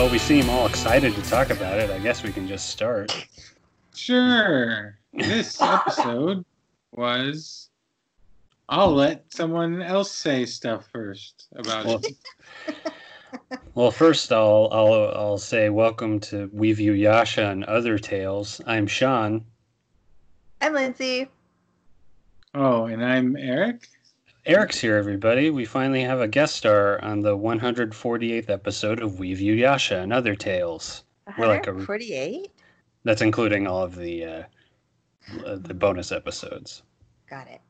Well, we seem all excited to talk about it. I guess we can just start. Sure. This episode was. I'll let someone else say stuff first about Well, it. well, first I'll I'll I'll say welcome to We View Yasha and Other Tales. I'm Sean. I'm Lindsay. Oh, and I'm Eric. Eric's here, everybody. We finally have a guest star on the 148th episode of We View Yasha and Other Tales. We're like a- 148? That's including all of the uh, the bonus episodes. Got it.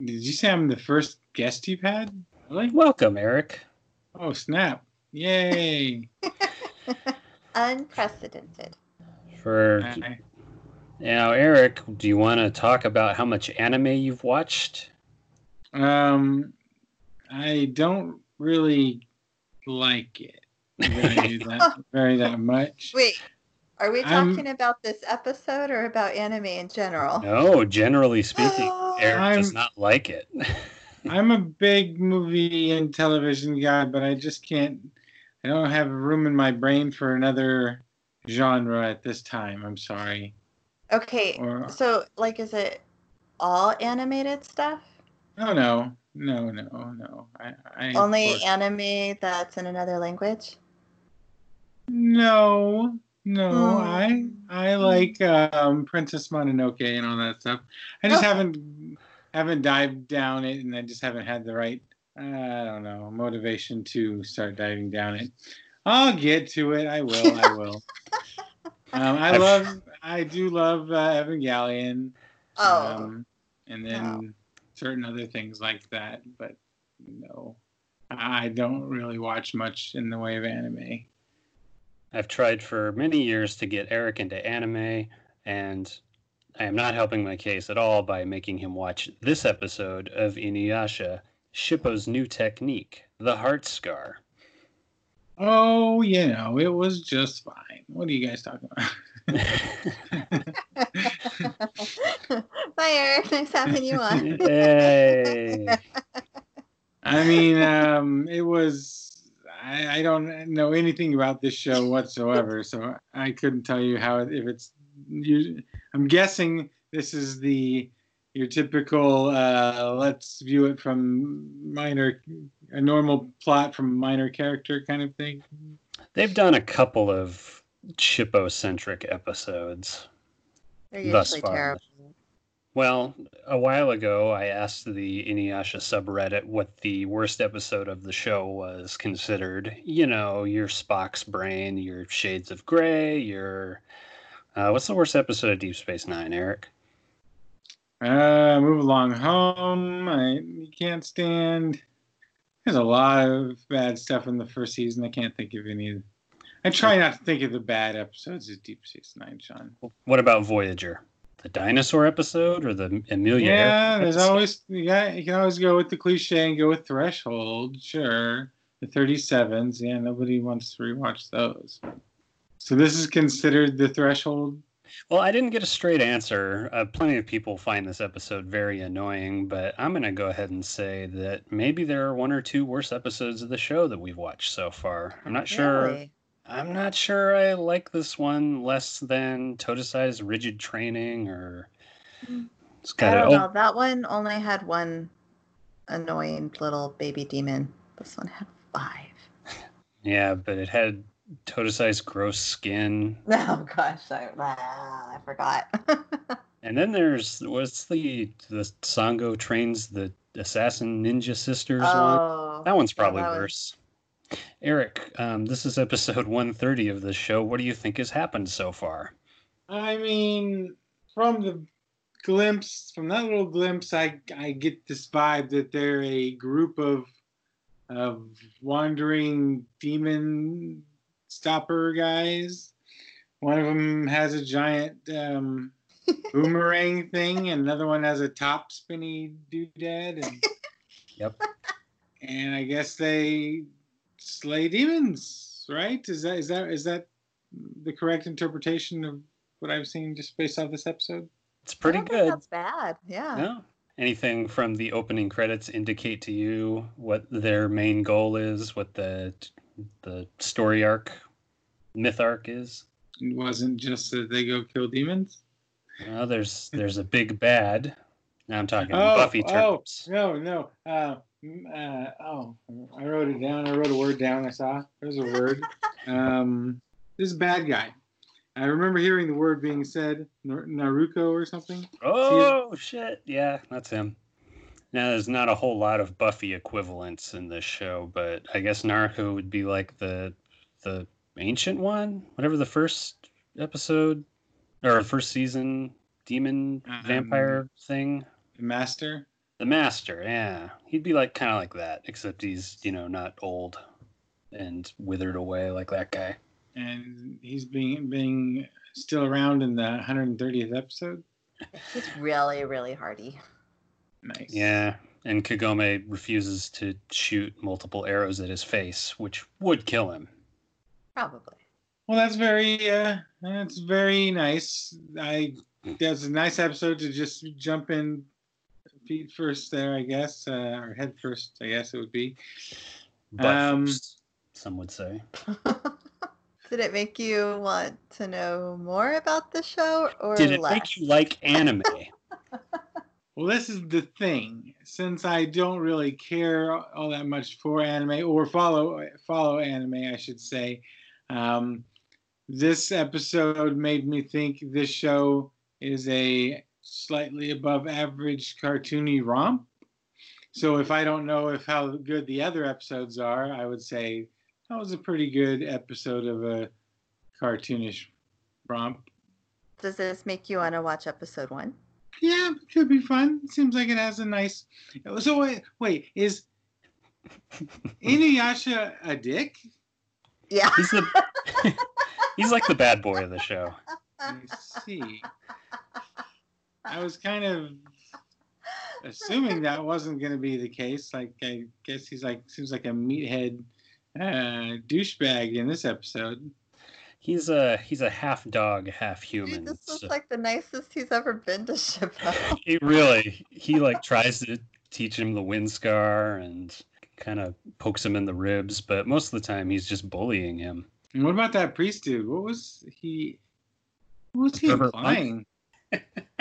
Did you say I'm the first guest you've had? Really? Welcome, Eric. Oh, snap. Yay. Unprecedented. For I- now, Eric, do you want to talk about how much anime you've watched? um, I don't really like it very that, very that much. Wait, are we I'm- talking about this episode or about anime in general? No, generally speaking, Eric does I'm- not like it. I'm a big movie and television guy, but I just can't. I don't have room in my brain for another genre at this time. I'm sorry. Okay, Or so like, is it all animated stuff? no, no, no, no, no. I, I Only anime that's in another language? No, no. Hmm. I I like um, Princess Mononoke and all that stuff. I just Oh. haven't haven't dived down it, and I just haven't had the right I don't know motivation to start diving down it. I'll get to it. I will. I will. um, I I've- love. I do love uh, Evangelion. Oh. Um, and then certain other things like that, but no, I don't really watch much in the way of anime. I've tried for many years to get Eric into anime, and I am not helping my case at all by making him watch this episode of Inuyasha, Shippo's new technique, the Heart Scar. Oh, you know, it was just fine. What are you guys talking about? Bye, Eric. Nice having you on. Yay! I mean, um, it was. I, I don't know anything about this show whatsoever, so I couldn't tell you how if it's. You, I'm guessing this is the your typical. Uh, let's view it from minor, a normal plot from minor character kind of thing. They've done a couple of Shippo centric episodes. They're Thus usually far. terrible. Well, a while ago, I asked the Inuyasha subreddit what the worst episode of the show was considered. You know, your Spock's brain, your Shades of Grey, your. Uh, what's the worst episode of Deep Space Nine, Eric? Uh, move along home. I can't stand. There's a lot of bad stuff in the first season. I can't think of any. I try not to think of the bad episodes of Deep Space Nine, Sean. What about Voyager? The dinosaur episode or the Amelia? Yeah, Earhart there's episode? always you, got, you can always go with the cliche and go with Threshold. Sure, the 37s. Yeah, nobody wants to rewatch those. So this is considered the Threshold. Well, I didn't get a straight answer. Uh, plenty of people find this episode very annoying, but I'm going to go ahead and say that maybe there are one or two worse episodes of the show that we've watched so far. I'm not sure. I'm not sure I like this one less than Totosai's rigid training or it's I kind don't know. That one only had one annoying little baby demon. This one had five. yeah, but it had Totosai's gross skin. Oh gosh, I, ah, I forgot. And then there's what's the the Sango trains the assassin ninja sisters one. oh, That one's probably that worse. Eric, um, this is episode 130 of the show. What do you think has happened so far? I mean, from the glimpse, from that little glimpse, I I get this vibe that they're a group of of wandering demon stopper guys. One of them has a giant um, boomerang thing, and another one has a top spinny doodad, and Yep. and I guess they slay demons, right? Is that is that is that the correct interpretation of what I've seen just based off this episode? It's pretty I don't think good. That's bad. Yeah. No. Anything from the opening credits indicate to you what their main goal is, what the the story arc, myth arc is? It wasn't just that they go kill demons. Well, there's there's a big bad. Now I'm talking Oh, Buffy oh. No, no. Uh, uh, oh, I wrote it down. I wrote a word down. I saw there's a word. um, this bad guy. I remember hearing the word being said, Nar- Naruko or something. Oh shit! Yeah, that's him. Now there's not a whole lot of Buffy equivalents in this show, but I guess Naraku would be like the the ancient one, whatever the first episode or first season demon Um, vampire thing. Master. The master, yeah. He'd be like kind of like that, except he's, you know, not old and withered away like that guy. and he's being being still around in the 130th episode. He's really, really hardy. Nice. Yeah. And Kagome refuses to shoot multiple arrows at his face, which would kill him. Probably. Well, that's very uh, that's very nice. I that's a nice episode to just jump in feet first there, I guess, uh, or head first, I guess it would be. But Um, first, some would say. Did it make you want to know more about the show or Did it less? make you like anime? Well, this is the thing. Since I don't really care all that much for anime or follow follow anime, I should say, um, this episode made me think this show is a slightly above average cartoony romp. So if I don't know if how good the other episodes are, I would say that was a pretty good episode of a cartoonish romp. Does this make you want to watch episode one? Yeah, it could be fun. It seems like it has a nice. So wait, wait, is Inuyasha a dick? Yeah. He's the He's like the bad boy of the show. I see. I was kind of assuming that wasn't going to be the case. Like, I guess he's like seems like a meathead uh, douchebag in this episode. He's a he's a half dog, half He human. just looks so- like the nicest he's ever been to Shippo. He really he like tries to teach him the wind scar and kind of pokes him in the ribs, but most of the time he's just bullying him. And what about that priest dude? What was he? What was he Pervert monk? implying?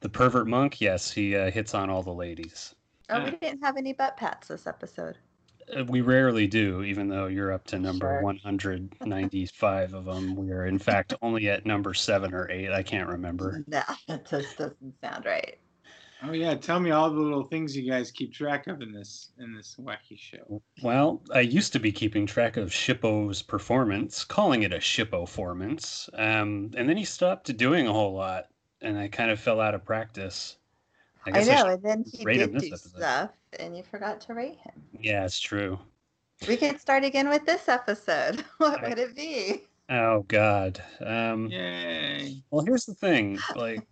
The pervert monk, yes, he uh, hits on all the ladies. oh, we didn't have any butt pats this episode. Uh, We rarely do, even though you're up to number Sure. 195 of them. We are, in fact, only at number seven or eight. I can't remember. No, that just doesn't sound right. Oh yeah, tell me all the little things you guys keep track of in this in this wacky show. Well, I used to be keeping track of Shippo's performance, calling it a Shippo-formance. Um, and then he stopped doing a whole lot, and I kind of fell out of practice. I, guess know, should- and then he rate him did do episode. stuff, and you forgot to rate him. Yeah, it's true. We could start again with this episode. What I- would it be? Oh God. Um, Yay! Well, here's the thing. Like,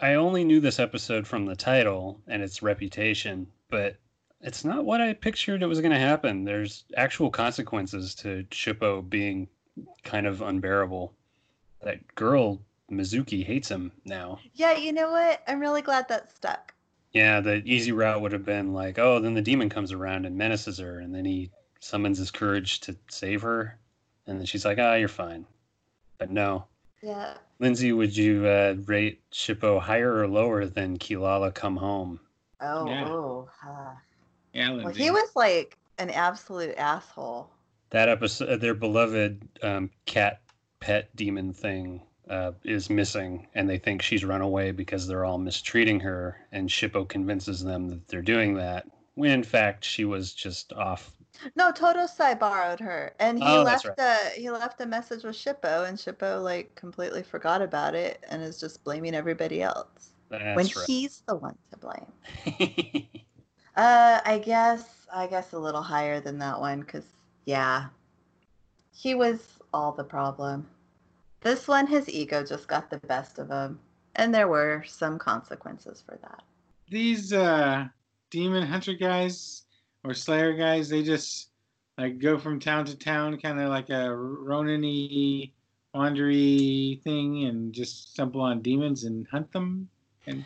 I only knew this episode from the title and its reputation, but it's not what I pictured it was going to happen. There's actual consequences to Shippo being kind of unbearable. That girl Mizuki hates him now. Yeah, you know what? I'm really glad that stuck. Yeah, the easy route would have been like, oh, then the demon comes around and menaces her, and then he summons his courage to save her, and then she's like, ah, you're fine. But no, Yeah. Lindsay, would you uh, rate Shippo higher or lower than Kilala Come Home? Oh, Yeah. oh. uh, Yeah, Well, he was like an absolute asshole. That episode, their beloved um, cat pet demon thing uh, is missing, and they think she's run away because they're all mistreating her, and Shippo convinces them that they're doing that, when in fact she was just off. No, Totosai borrowed her, and he Oh, left a he left a message with Shippo, and Shippo like completely forgot about it and is just blaming everybody else That's when right. he's the one to blame. Uh, I guess I guess a little higher than that one because yeah, he was all the problem. This one, his ego just got the best of him, and there were some consequences for that. These uh, demon hunter guys, or Slayer guys, they just like go from town to town, kind of like a Ronin-y, wandery thing, and just stumble on demons and hunt them. And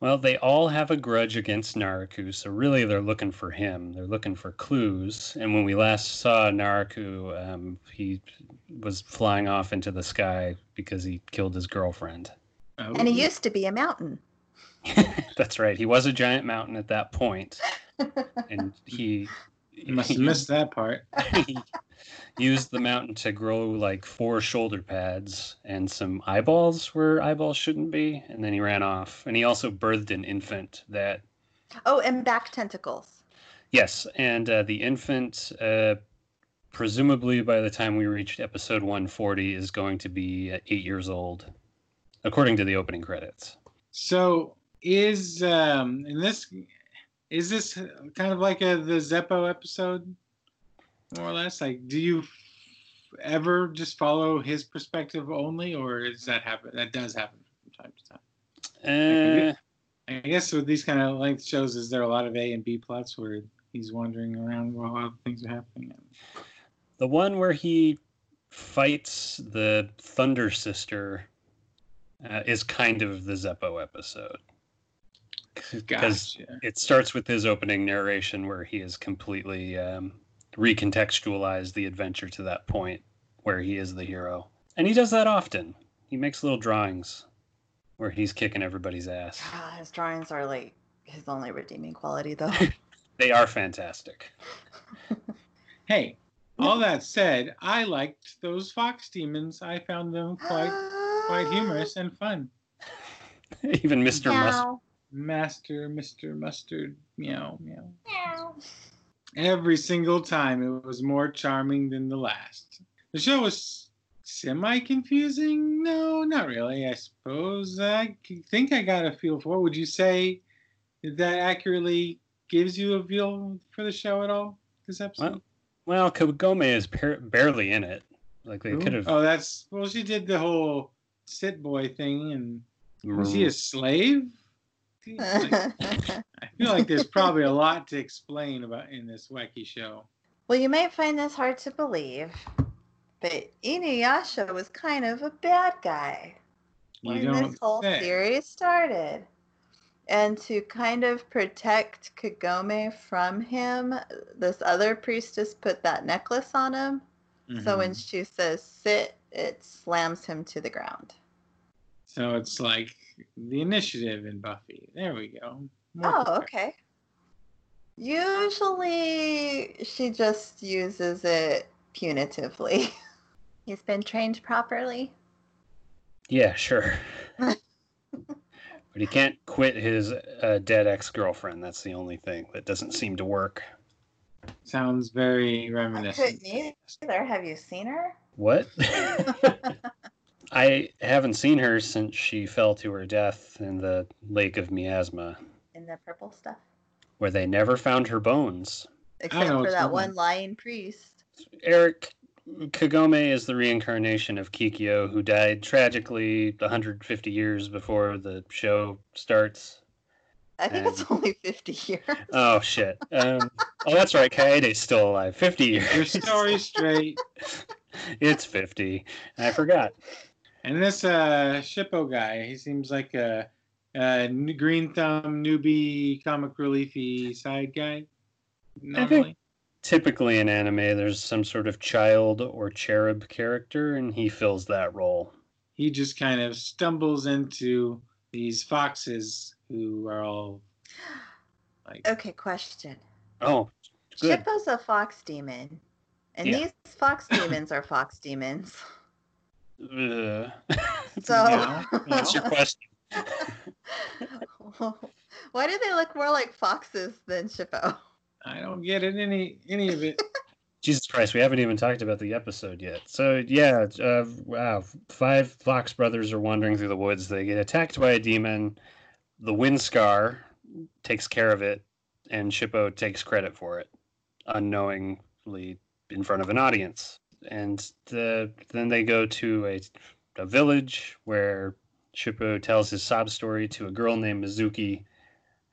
Well, they all have a grudge against Naraku, so really they're looking for him. They're looking for clues. And when we last saw Naraku, um, he was flying off into the sky because he killed his girlfriend. oh, And he used to be a mountain. That's right. He was a giant mountain at that point, and he you must have missed that part. he used the mountain to grow like four shoulder pads and some eyeballs where eyeballs shouldn't be, and then he ran off. And he also birthed an infant that oh, and back tentacles. Yes, and uh, the infant, uh, presumably by the time we reached episode 140, is going to be uh, eight years old, according to the opening credits. So is um in this is this kind of like a the Zeppo episode, more or less? Like, do you ever just follow his perspective only, or is that happen? That does happen from time to time. Uh, I guess with these kind of length shows, is there a lot of A and B plots where he's wandering around while other things are happening? the one where he fights the Thunder Sister uh, is kind of the Zeppo episode. Because Gotcha. it starts with his opening narration where he is completely um, recontextualized the adventure to that point where he is the hero. And he does that often. He makes little drawings where he's kicking everybody's ass. Ah, his drawings are like his only redeeming quality, though. They are fantastic. Hey, all that said, I liked those fox demons. I found them quite quite humorous and fun. Even Mr. Must. Master, Mr. Mustard, meow, meow. Meow. Every single time it was more charming than the last. The show was semi confusing. No, not really. I suppose I think I got a feel for. it. Would you say that accurately gives you a feel for the show at all? This episode? Well, Kagome is par- barely in it. Like they could have. Oh, that's well. She did the whole sit boy thing, and was he a mm. slave? I feel like there's probably a lot to explain about in this wacky show. well, you might find this hard to believe, but Inuyasha was kind of a bad guy when this whole say. series started. And to kind of protect Kagome from him, this other priestess put that necklace on him. So when Mhm. she says sit, it slams him to the ground. So it's like the initiative in Buffy. There we go. More Oh, okay. Usually she just uses it punitively. He's been trained properly. Yeah, sure. but he can't quit his uh, dead ex girlfriend. That's the only thing that doesn't seem to work. Sounds very I reminiscent. couldn't either. Have you seen her? What? I haven't seen her since she fell to her death in the Lake of Miasma, In the purple stuff? where they never found her bones. Except know for that one lying priest. Eric Kagome is the reincarnation of Kikyo, who died tragically 150 years before the show starts. I think it's Um, only 50 years. Oh shit! Um, oh, that's right. Kaede's still alive. 50 years. Your story straight. it's 50. I forgot. And this uh, Shippo guy, he seems like a green thumb newbie comic reliefy side guy. Normally. Typically in anime, there's some sort of child or cherub character, and he fills that role. He just kind of stumbles into these foxes who are all like Okay, question. Oh, good. Shippo's a fox demon. And Yeah. these fox demons are fox demons. Uh, So Meow, What's your question? why do they look more like foxes than Shippo? I don't get it any any of it. Jesus Christ, we haven't even talked about the episode yet. So yeah, uh, wow, five Fox brothers are wandering through the woods. They get attacked by a demon. The Wind Scar takes care of it, and Shippo takes credit for it, unknowingly in front of an audience. And the, then they go to a, a village where Shippo tells his sob story to a girl named Mizuki,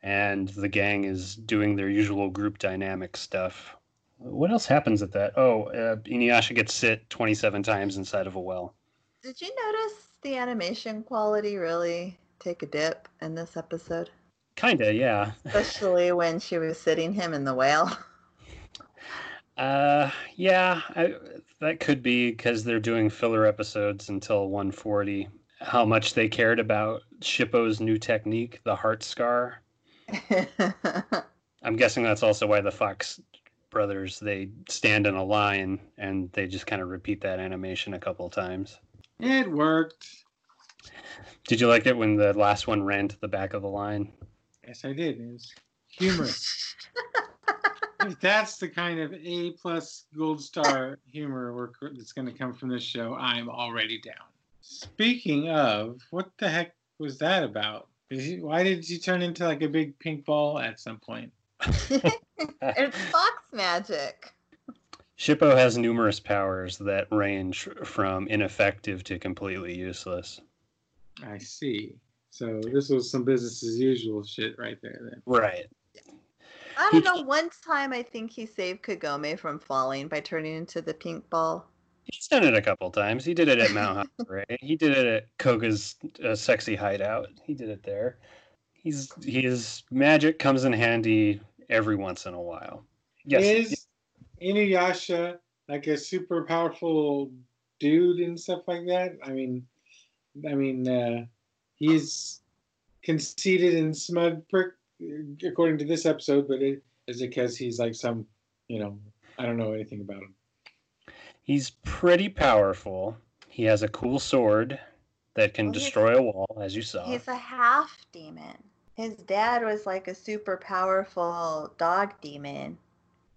and the gang is doing their usual group dynamic stuff. What else happens at that? Oh, uh, Inuyasha gets sit 27 times inside of a well. Did you notice the animation quality really take a dip in this episode? Kinda, yeah. Especially when she was sitting him in the whale. Uh, yeah, I, that could be because they're doing filler episodes until 140. How much they cared about Shippo's new technique, the heart scar. I'm guessing that's also why the Fox brothers they stand in a line and they just kind of repeat that animation a couple times. It worked. Did you like it when the last one ran to the back of the line? Yes, I did. It was humorous. if that's the kind of A plus gold star humor we're, that's going to come from this show, I'm already down. Speaking of, what the heck was that about? Is he, why did he turn into like a big pink ball at some point? it's fox magic. Shippo has numerous powers that range from ineffective to completely useless. I see. So this was some business as usual shit right there then. Right. I don't know. One time I think he saved Kagome from falling by turning into the pink ball. He's done it a couple times. He did it at Mount High, He did it at Koga's uh, sexy hideout. He did it there. He's his magic comes in handy every once in a while. Yes. Is Inuyasha like a super powerful dude and stuff like that? I mean, I mean, uh, he's conceited and smug prick, according to this episode. But it, is it because he's like some, you know, I don't know anything about him. He's pretty powerful. He has a cool sword that can Well, destroy a wall, as you saw. He's a half demon. His dad was like a super powerful dog demon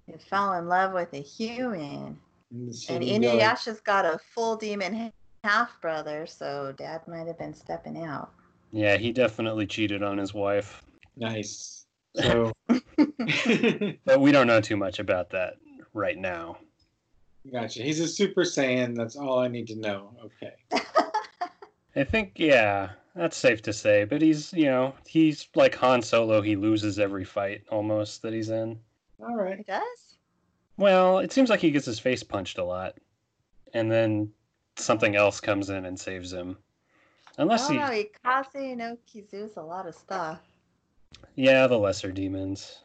who fell in love with a human. And, so And Inuyasha's got a full demon half brother, so dad might have been stepping out. Yeah, he definitely cheated on his wife. Nice. So, But we don't know too much about that right now. gotcha. He's a super saiyan. That's all I need to know. Okay. I think, yeah, that's safe to say. But he's, you know, he's like Han Solo. He loses every fight almost that he's in. All right. He does? Well, it seems like he gets his face punched a lot. And then something else comes in and saves him. I Unless don't he, know. Ikaze no Kizu's a lot of stuff. Yeah, the lesser demons.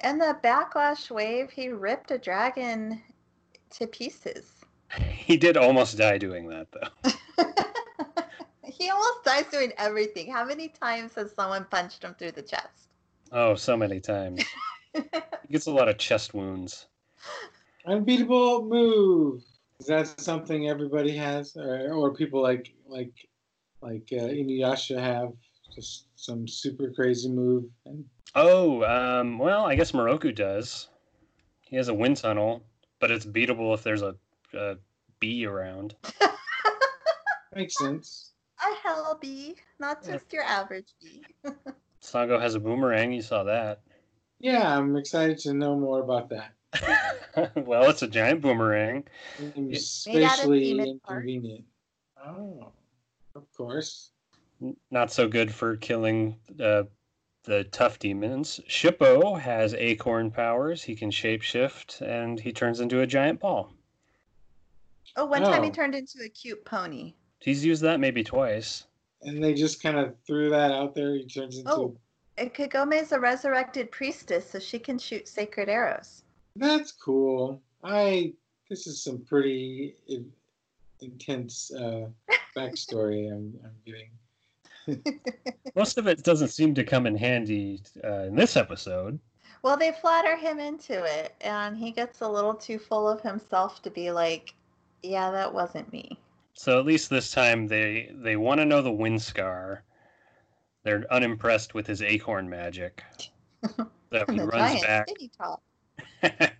And the backlash wave, he ripped a dragon to pieces. He did almost die doing that, though. he almost dies doing everything. How many times has someone punched him through the chest? Oh, so many times. He gets a lot of chest wounds. Unbeatable move. Is that something everybody has, or, or people like like like uh, Inuyasha have? Just some super crazy move. And Oh, um, well, I guess Miroku does. He has a wind tunnel, but it's beatable if there's a, a bee around. makes sense. A hell bee, not Yeah. just your average bee. Sango has a boomerang. You saw that. Yeah, I'm excited to know more about that. well, it's a giant boomerang. Seems Made out of spatially inconvenient. Oh, of course. N- Not so good for killing uh, the tough demons. Shippo has acorn powers. He can shapeshift, and he turns into a giant ball. Oh, one time he Oh. turned into a cute pony. He's used that maybe twice. And they just kind of threw that out there. He turns into. Oh. And Kagome's a resurrected priestess, so she can shoot sacred arrows. That's cool. I. This is some pretty in, intense uh, backstory I'm, I'm getting. Most of it doesn't seem to come in handy uh, in this episode. Well, they flatter him into it, and he gets a little too full of himself to be like, yeah, that wasn't me. So at least this time they they want to know the wind scar. They're unimpressed with his acorn magic. So he runs back.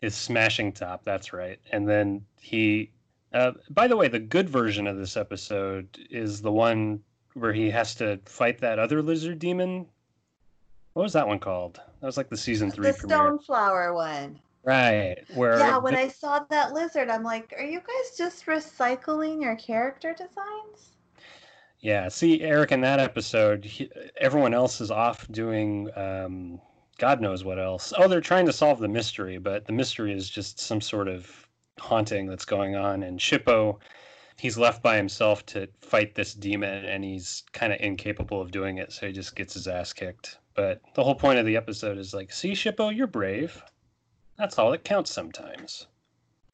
his smashing top, that's right. And then he uh, by the way, the good version of this episode is the one where he has to fight that other lizard demon. What was that one called? That was like the season three The premiere. stoneflower one. Right. Where Yeah, when I saw that lizard, I'm like, are you guys just recycling your character designs? Yeah, see, Eric, in that episode, he, everyone else is off doing um, God knows what else. Oh, they're trying to solve the mystery, but the mystery is just some sort of haunting that's going on. And Shippo, he's left by himself to fight this demon, and he's kind of incapable of doing it, so he just gets his ass kicked. But the whole point of the episode is like, see, Shippo, you're brave. That's all that counts sometimes.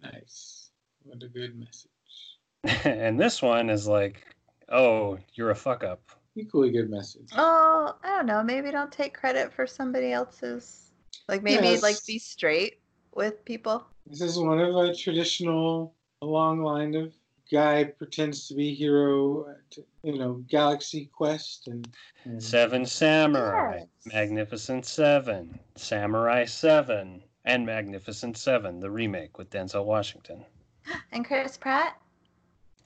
Nice. What a good message. and this one is like, oh, you're a fuck up. Equally good message. Oh, I don't know. Maybe don't take credit for somebody else's. Like maybe like be straight with people. This is one of a traditional, long line of guy pretends to be hero, uh, to, you know, Galaxy Quest and, and Seven Samurai, Yes. Magnificent Seven, Samurai Seven, and Magnificent Seven, the remake with Denzel Washington. And Chris Pratt.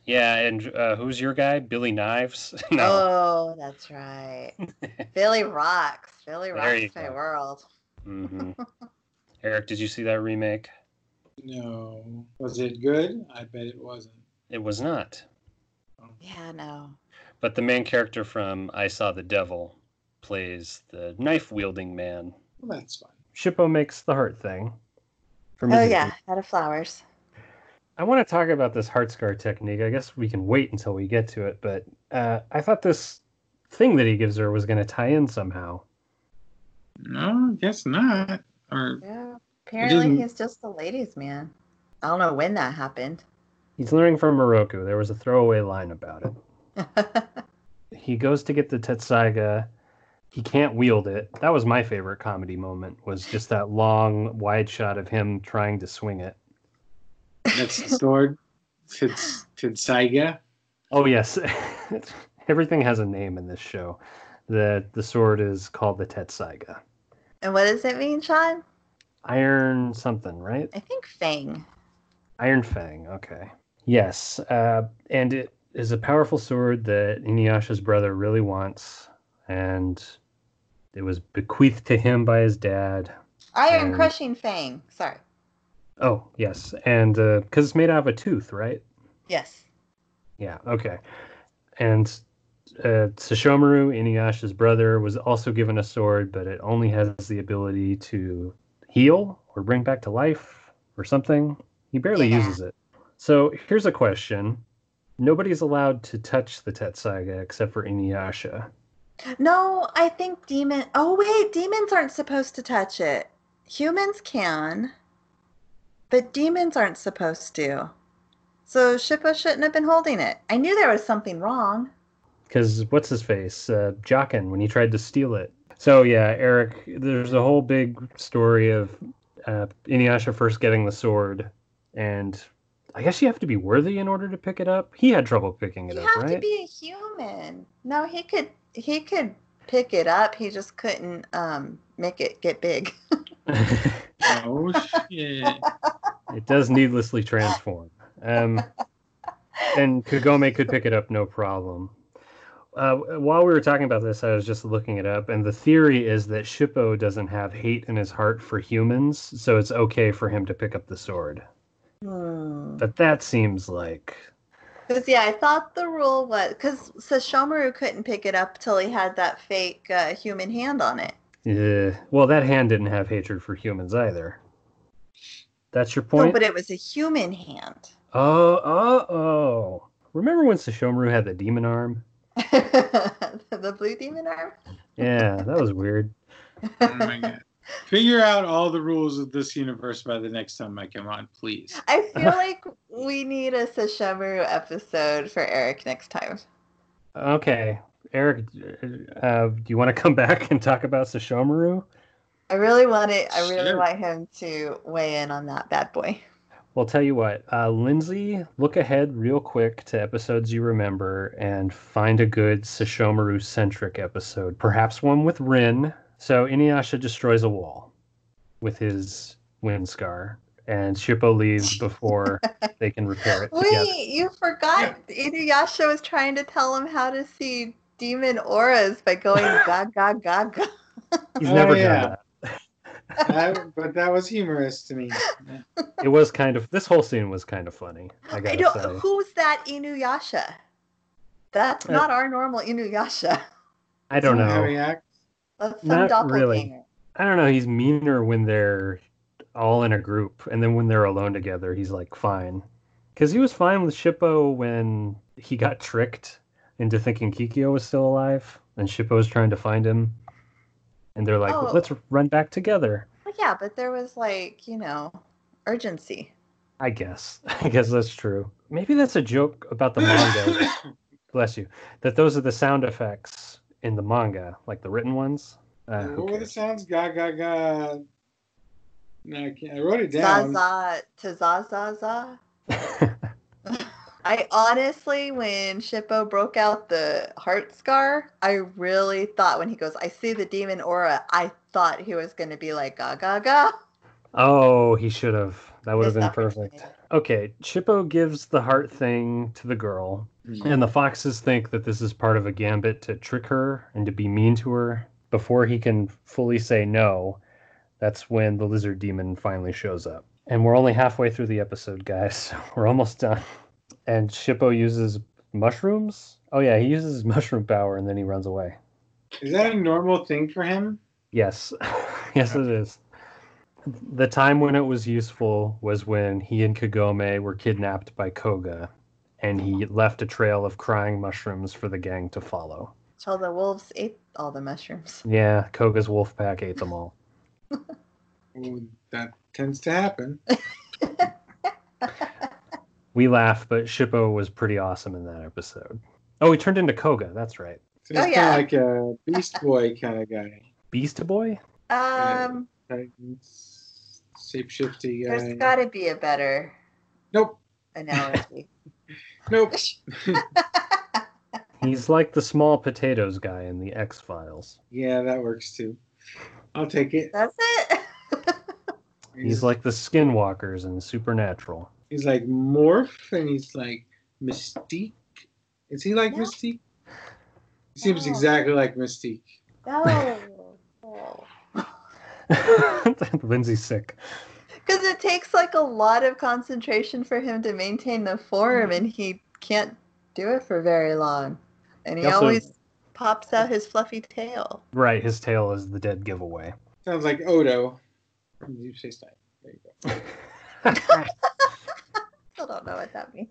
Yeah, and uh, who's your guy? Billy Knives? no. Oh, that's right. Billy rocks. Billy There rocks my go. world. hmm Eric, did you see that remake? no, was it good? I bet it wasn't. It was not. Yeah, no. But the main character from I Saw the Devil plays the knife wielding man. Well, that's fine. Shippo makes the heart thing. For Oh me, yeah, out of flowers. I want to talk about this heart scar technique. I guess we can wait until we get to it, but uh, I thought this thing that he gives her was going to tie in somehow. No, I guess not. Or Yeah. Apparently he's just a ladies' man. I don't know when that happened. He's learning from Miroku. There was a throwaway line about it. He goes to get the Tetsaiga. He can't wield it. That was my favorite comedy moment. Was just that long wide shot of him trying to swing it. that's the sword. Tits, Titsaiga. Oh yes, everything has a name in this show. The the sword is called the Tetsaiga. and what does it mean, Sean? Iron something, right? I think Fang. Iron Fang. Okay. Yes, uh, and it is a powerful sword that Inuyasha's brother really wants, and it was bequeathed to him by his dad. Iron And- crushing Fang. Sorry. Oh yes, and because it's made out of a tooth, right? Yes. Yeah. Okay. And uh, Sesshomaru, Inuyasha's brother, was also given a sword, but it only has the ability to heal or bring back to life or something. He barely Yeah. uses it. So here's a question: Nobody's allowed to touch the Tetsaiga except for Inuyasha. No, I think demon. Oh wait, demons aren't supposed to touch it. Humans can, but demons aren't supposed to. So Shippo shouldn't have been holding it. I knew there was something wrong. Because what's his face? Uh, Jaken, when he tried to steal it. So yeah, Eric, there's a whole big story of uh, Inuyasha first getting the sword, and I guess you have to be worthy in order to pick it up. He had trouble picking it up. You up, have to be a human. No, he could. He could pick it up. He just couldn't um make it get big. Oh shit. it does needlessly transform. Um, and Kagome could pick it up no problem. Uh, while we were talking about this, I was just looking it up, and the theory is that Shippo doesn't have hate in his heart for humans, so it's okay for him to pick up the sword. Hmm. But that seems like Because yeah, I thought the rule was because Sesshomaru couldn't pick it up till he had that fake uh, human hand on it. Yeah, well, that hand didn't have hatred for humans either. That's your point. No, point. but it was a human hand. oh, oh, oh! Remember when Sesshomaru had the demon arm? the blue demon arm. Yeah, that was weird. Oh my god. Figure out all the rules of this universe by the next time I come on, please. I feel like we need a Sesshomaru episode for Eric next time. Okay, Eric, uh, do you want to come back and talk about Sesshomaru? I really want it. I really Sure. want him to weigh in on that bad boy. Well, tell you what, uh, Lindsay, look ahead real quick to episodes you remember and find a good Sesshomaru centric episode, perhaps one with Rin. So Inuyasha destroys a wall with his wind scar, and Shippo leaves before they can repair it together. Wait, you forgot Inuyasha was trying to tell him how to see demon auras by going ga ga ga ga. He's Oh, never yeah. done that. That, but that was humorous to me. It was kind of this whole scene was kind of funny. I I gotta don't. say. Who's that Inuyasha? That's Uh, not our normal Inuyasha. I don't How know. He some Not doppelganger. really. I don't know. He's meaner when they're all in a group, and then when they're alone together, he's like fine. Because he was fine with Shippo when he got tricked into thinking Kikyo was still alive, and Shippo was trying to find him. And they're like, Oh. let's run back together. Yeah, but there was like, you know, urgency. I guess. I guess that's true. Maybe that's a joke about the manga. bless you. That those are the sound effects in the manga, like the written ones. Uh, who what were the sounds? Ga ga ga. No, I can't. I wrote it down. Zaza to zazaza. I honestly, when Shippo broke out the heart scar, I really thought when he goes, I see the demon aura, I thought he was going to be like, ga ga ga. oh, he should have. That would have been perfect. Okay, Shippo gives the heart thing to the girl, Mm-hmm. and the foxes think that this is part of a gambit to trick her and to be mean to her. Before he can fully say no, that's when the lizard demon finally shows up. And we're only halfway through the episode, guys. We're almost done. And Shippo uses mushrooms. Oh yeah, he uses his mushroom power and then he runs away. Is that a normal thing for him? Yes, yes, it is. The time when it was useful was when he and Kagome were kidnapped by Koga, and he left a trail of crying mushrooms for the gang to follow. So the wolves ate all the mushrooms. Yeah, Koga's wolf pack ate them all. Ooh, that tends to happen. We laugh, but Shippo was pretty awesome in that episode. Oh, he turned into Koga. That's right. So he's Oh, kind yeah. of like a Beast Boy kind of guy. Beast Boy. Um, Titans, shapeshifty There's got to be a better Nope. analogy. Nope. He's like the small potatoes guy in the X Files. Yeah, that works too. I'll take it. That's it. He's like the Skinwalkers in Supernatural. he's like Morph, and he's like Mystique. Is he like No. Mystique? He seems No. exactly like Mystique. no. Lindsay's sick. Because it takes like a lot of concentration for him to maintain the form, mm-hmm. and he can't do it for very long. And he He also- always pops out his fluffy tail. Right, his tail is the dead giveaway. Sounds like Odo from Deep Space Nine. There you go. Still don't know what that means.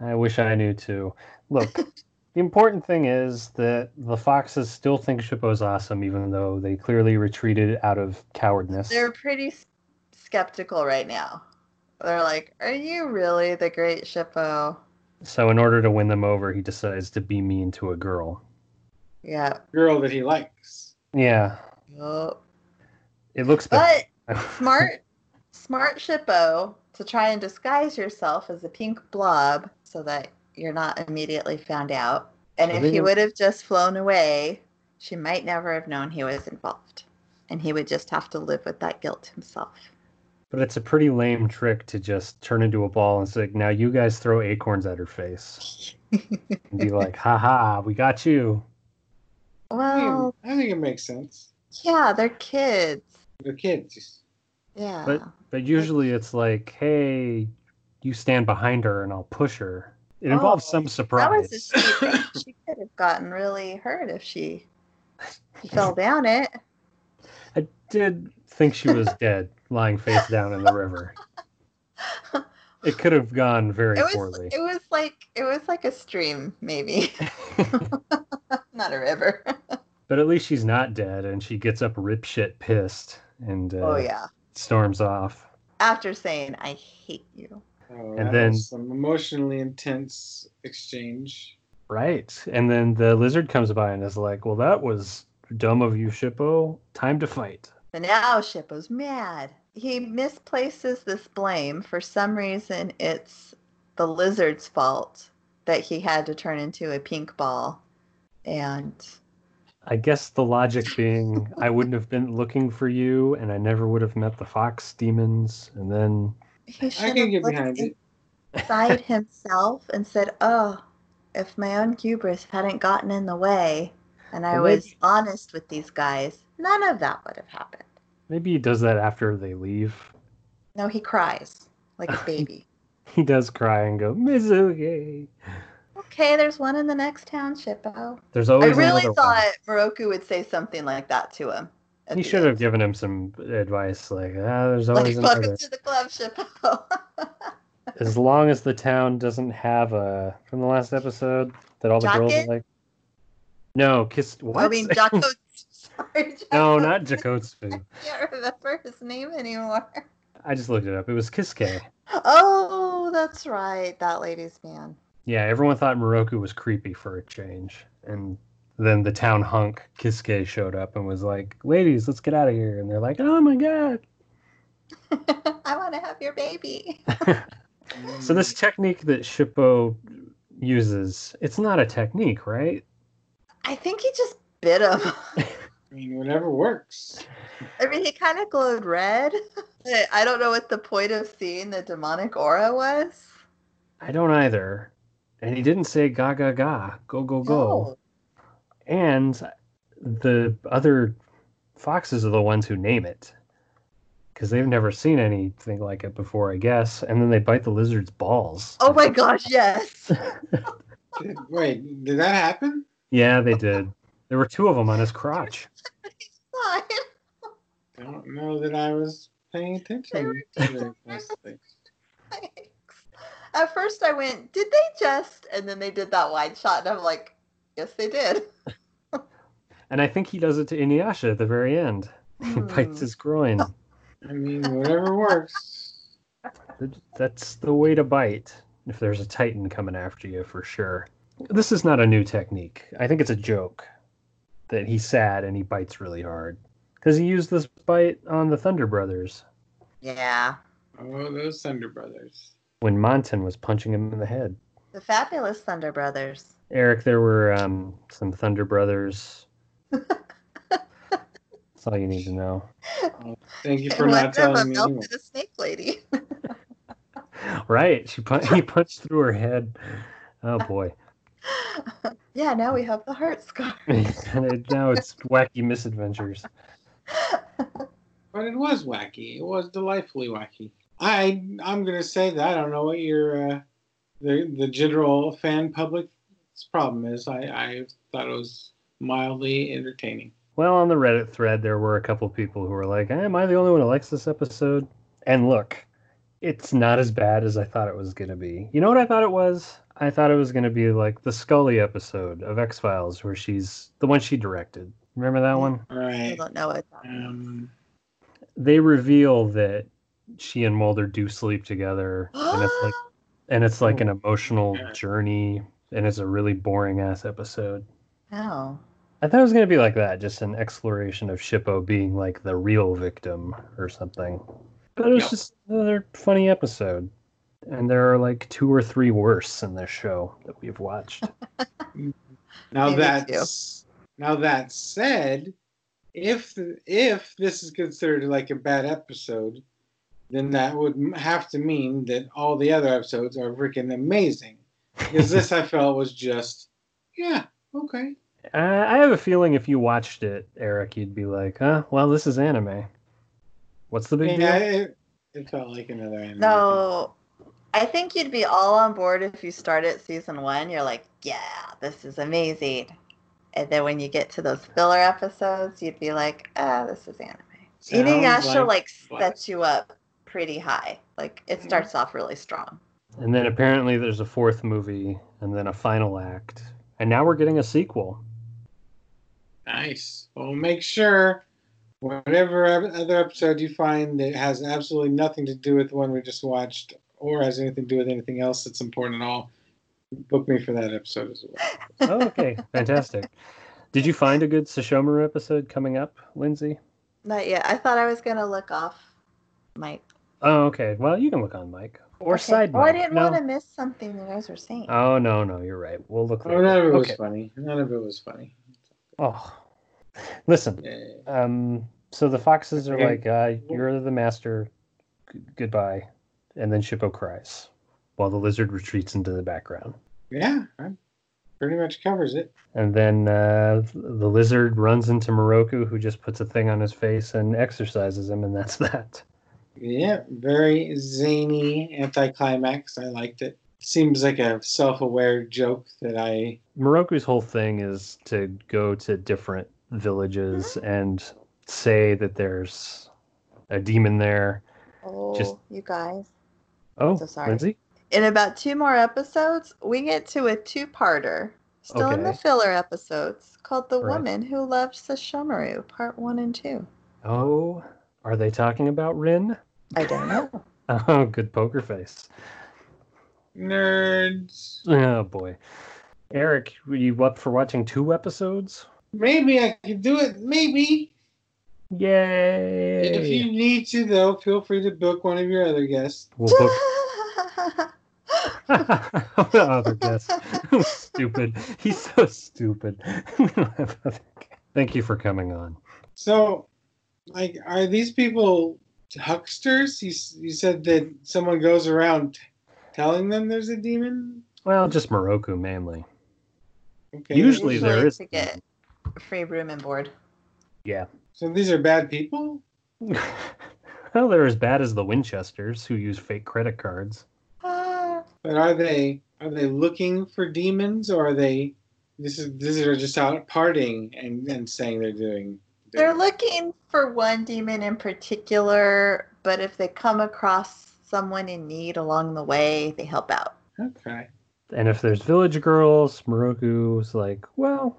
I wish I knew too. Look, the important thing is that the foxes still think Shippo's awesome, even though they clearly retreated out of cowardness. They're pretty s- skeptical right now. They're like, "Are you really the great Shippo?" So, in order to win them over, he decides to be mean to a girl. Yeah. Girl that he likes. Yeah, Yup. it looks But smart, smart Shippo to try and disguise yourself as a pink blob so that you're not immediately found out. And So if he would have just flown away, she might never have known he was involved. And he would just have to live with that guilt himself. But it's a pretty lame trick to just turn into a ball and say, now you guys throw acorns at her face. And be like, haha, we got you. well, I think it makes sense. yeah, they're kids. The kids. Yeah. But but usually it's like, hey, you stand behind her and I'll push her. It oh, involves Oh, some that surprise. was a sweet. She could have gotten really hurt if she fell down it. I did think she was dead, lying face down in the river. It could have gone very It was poorly. it was like it was like a stream, maybe. Not a river. but at least she's not dead, and she gets up rip shit pissed and uh, oh yeah. storms off. After saying I hate you. Oh, And then- some emotionally intense exchange. Right. And then the lizard comes by and is like, Well, that was dumb of you, Shippo. Time to fight. And now Shippo's mad. He misplaces this blame. For some reason it's the lizard's fault that he had to turn into a pink ball. And I guess the logic being I wouldn't have been looking for you and I never would have met the fox demons. And then he should have looked behind inside himself and said, "Oh, if my own hubris hadn't gotten in the way, and I was honest with these guys, none of that would have happened." Maybe he does that after they leave. No, he cries like a baby. He does cry and go, Mizuki. okay, there's one in the next town, Shippo. There's always. I really another thought Miroku would say something like that to him. He should end. have given him some advice, like, ah, there's always Like, always welcome to the club, Shippo. As long as the town doesn't have a from the last episode that all the girls Jacket? are like. No, kiss. What? I mean, Jocko. No, not Jakotsu. I can't remember his name anymore. I just looked it up. It was Kisuke. Oh, that's right. That lady's man. Yeah, everyone thought Miroku was creepy for a change. And then the town hunk, Kisuke, showed up and was like, ladies, let's get out of here. And they're like, oh my god. I want to have your baby. So this technique that Shippo uses, it's not a technique, right? I think he just bit him. I mean, whatever works. I mean, he kind of glowed red. I don't know what the point of seeing the demonic aura was. I don't either. And he didn't say ga ga ga, go go go. And the other foxes are the ones who name it. Because they've never seen anything like it before, I guess. And then they bite the lizard's balls. Oh my gosh, yes. Did- Wait, did that happen? Yeah, they did. There were two of them on his crotch. I don't know that I was paying attention to the closely. At first, I went, "Did they just?" And then they did that wide shot, and I'm like, "Yes, they did." And I think he does it to Inuyasha at the very end. He bites hmm. his groin. I mean, whatever works. That's the way to bite if there's a titan coming after you for sure. This is not a new technique. I think it's a joke that he's sad and he bites really hard because he used this bite on the Thunder Brothers Yeah, Oh, those Thunder Brothers. when Manten was punching him in the head. the fabulous Thunder Brothers. Eric, there were um, some Thunder Brothers. That's all you need to know. Thank you for not one of them telling me. anymore. melted a snake lady. Right? She pun- he punched through her head. Oh boy! yeah, now we have the heart scar. and now it's wacky misadventures. But it was wacky. It was delightfully wacky. I I'm gonna say that I don't know what your uh, the the general fan public's problem is. I I thought it was mildly entertaining. Well, on the Reddit thread, there were a couple people who were like, "Eh, "Am I the only one who likes this episode?" And look, it's not as bad as I thought it was gonna be. You know what I thought it was? I thought it was gonna be like the Scully episode of X Files, where she's the one she directed. Remember that one? All I don't know what that Um, They reveal that she and Mulder do sleep together, and it's like, and it's like an emotional Yeah. journey, and it's a really boring ass episode. Oh. I thought it was gonna be like that, just an exploration of Shippo being like the real victim or something. But it was Yep. just another funny episode. And there are like two or three worse in this show that we've watched. now Maybe that's now that said, if if this is considered like a bad episode, then that would have to mean that all the other episodes are freaking amazing. Because this I felt was just, yeah, okay. I I have a feeling if you watched it, Eric, you'd be like, huh, well, this is anime. What's the big Yeah, deal? it, it felt like another anime. No, I think you'd be all on board if you start at season one. You're like, yeah, this is amazing. And then when you get to those filler episodes, you'd be like, ah, this is anime. Sounds Inuyasha like, like- sets you up pretty high. Like it Mhm. starts off really strong. And then apparently there's a fourth movie and then a final act. And now we're getting a sequel. Nice. Well, make sure whatever other episode you find that has absolutely nothing to do with the one we just watched or has anything to do with anything else that's important at all, book me for that episode as well. Oh, okay. Fantastic. Did you find a good Sesshomaru episode coming up, Lindsay? Not yet. I thought I was gonna look off Mike. Oh, okay. Well, you can look on Mike or Okay. side Oh, I didn't no. want to miss something you guys were saying. Oh no, no, you're right. We'll look. Oh, later. none of it was okay. funny. None of it was funny. Oh, listen. Yeah. Um. So the foxes are Okay. like, uh, "You're the master. G- goodbye," and then Shippo cries, while the lizard retreats into the background. Yeah, that pretty much covers it. And then uh, the lizard runs into Miroku, who just puts a thing on his face and exercises him, and that's that. Yeah, very zany anticlimax. I liked it. seems like a self-aware joke that I Miroku's whole thing is to go to different villages and say that there's a demon there. Oh, Just- you guys. Oh, So sorry. Lindsay? In about two more episodes, we get to a two-parter, still in the filler episodes, called "The Right. Woman Who Loved Sesshomaru," Part One and Two. Oh, are they talking about Rin? I don't know. Oh, good poker face. nerds. Oh boy. Eric, were you up for watching two episodes? Maybe I could do it. Maybe. Yay! If you need to, though, feel free to book one of your other guests. We'll book other guest. stupid. He's so stupid. We don't have other guests. Thank you for coming on. So, like, are these people hucksters? You, you said that someone goes around t- telling them there's a demon. Well, just Miroku mainly. Okay. Usually there is- to get free room and board. Yeah. So these are bad people. well, they're as bad as the Winchesters who use fake credit cards. Ah, But are they are they looking for demons, or are they this is these are just out partying and, and saying they're doing? They're looking for one demon in particular, but if they come across someone in need along the way, they help out. Okay. And if there's village girls, Miroku's like, well,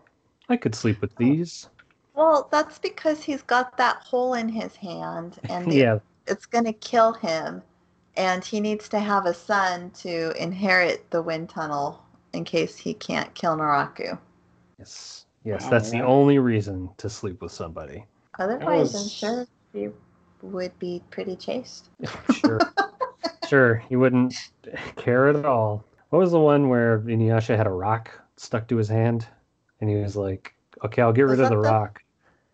I could sleep with these. Well, that's because he's got that hole in his hand and the- yeah, it's going to kill him. And he needs to have a son to inherit the wind tunnel in case he can't kill Naraku. yes, yes. Wow, That's the only reason to sleep with somebody. Otherwise, I'm sure he would be pretty chaste. Sure, sure. He wouldn't care at all. What was the one where Inuyasha had a rock stuck to his hand, and he was like, "Okay, I'll get rid of the the- rock."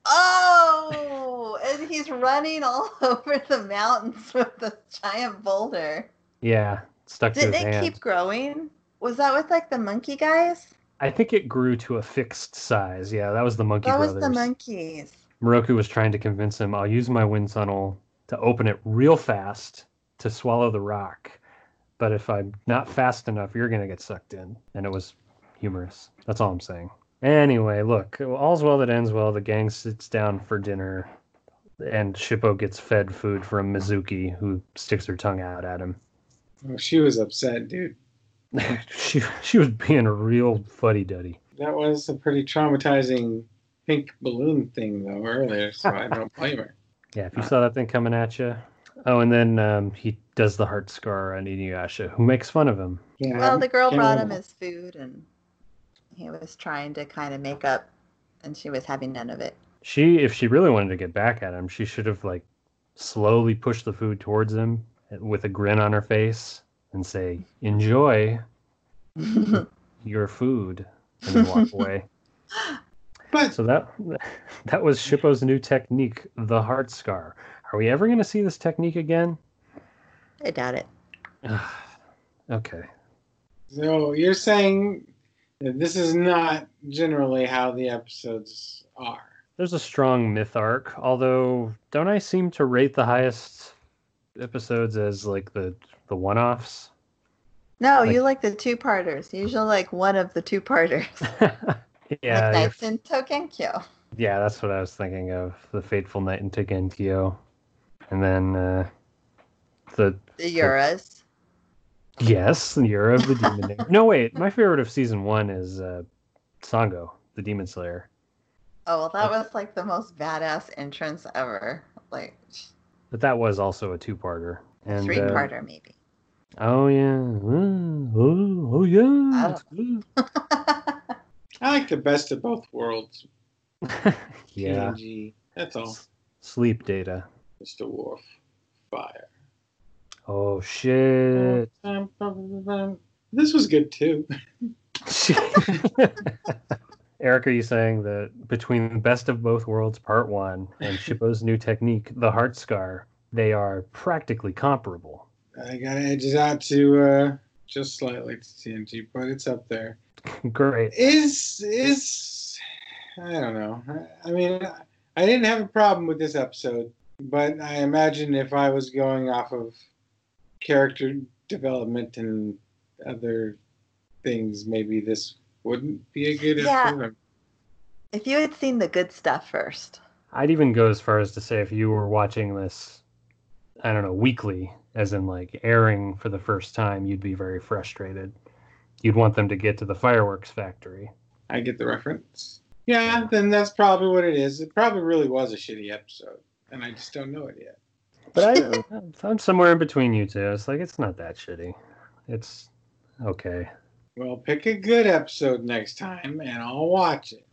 Oh, and he's running all over the mountains with a giant boulder. Yeah, stuck his it hand. keep growing? Was that with like the monkey guys? I think it grew to a fixed size. Yeah, that was the Monkey that Brothers. was the monkeys. Miroku was trying to convince him, I'll use my wind tunnel to open it real fast to swallow the rock. But if I'm not fast enough, you're going to get sucked in. And it was humorous. That's all I'm saying. Anyway, look, all's well that ends well. The gang sits down for dinner, and Shippo gets fed food from Mizuki, who sticks her tongue out at him. Well, she was upset, dude. she, she was being a real fuddy duddy. That was a pretty traumatizing pink balloon thing, though, earlier. So I don't blame her. Yeah, if you saw that thing coming at you. Oh, and then um, he does the heart scar on Inuyasha, who makes fun of him. Yeah. Well, the girl brought him his food, and he was trying to kind of make up, and she was having none of it. She, if she really wanted to get back at him, she should have like slowly pushed the food towards him with a grin on her face and say, "Enjoy your food," and then walk away. But So that that was Shippo's new technique, the heart scar. Are we ever going to see this technique again? I doubt it. okay. so you're saying that this is not generally how the episodes are. There's a strong myth arc, although don't I seem to rate the highest episodes as like the the one-offs? No, Like- you like the two-parters. Usually, like one of the two-parters, yeah, like you're- in Togenkyo. yeah, that's what I was thinking of. The Fateful Night in Togenkyo. And then uh the The Yuras. Yes, the Year of the Demon No, wait, my favorite of season 1 is uh Sango, the Demon Slayer. Oh well, that was like the most badass entrance ever. Like But that was also a two-parter. And uh, three-parter maybe. Oh yeah. Uh, oh, oh yeah. it's. I like the best of both worlds. yeah. TNG. That's all. Sleep data. Mr. Worf. Fire. Oh um, shit. Um, um, this was good too. Eric, are you saying that between Best of Both Worlds Part 1 and Shippo's new technique, the Heart Scar, they are practically comparable? I gotta edge it out to uh, just slightly to TNG, but it's up there. Great. Is is I don't know. I I mean, I didn't have a problem with this episode, but I imagine if I was going off of character development and other things, maybe this wouldn't be a good Yeah. episode. If you had seen the good stuff first. I'd even go as far as to say if you were watching this, I don't know, weekly, as in like airing for the first time, you'd be very frustrated. You'd want them to get to the fireworks factory. I get the reference. Yeah, then that's probably what it is. It probably really was a shitty episode, and I just don't know it yet. But I, I'm somewhere in between you two. It's like it's not that shitty. It's okay. Well, pick a good episode next time, and I'll watch it.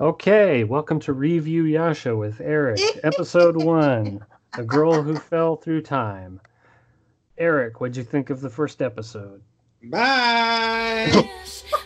Okay, welcome to Review Yasha with Eric, episode one, The Girl Who Fell Through Time. Eric, what'd you think of the first episode? Bye.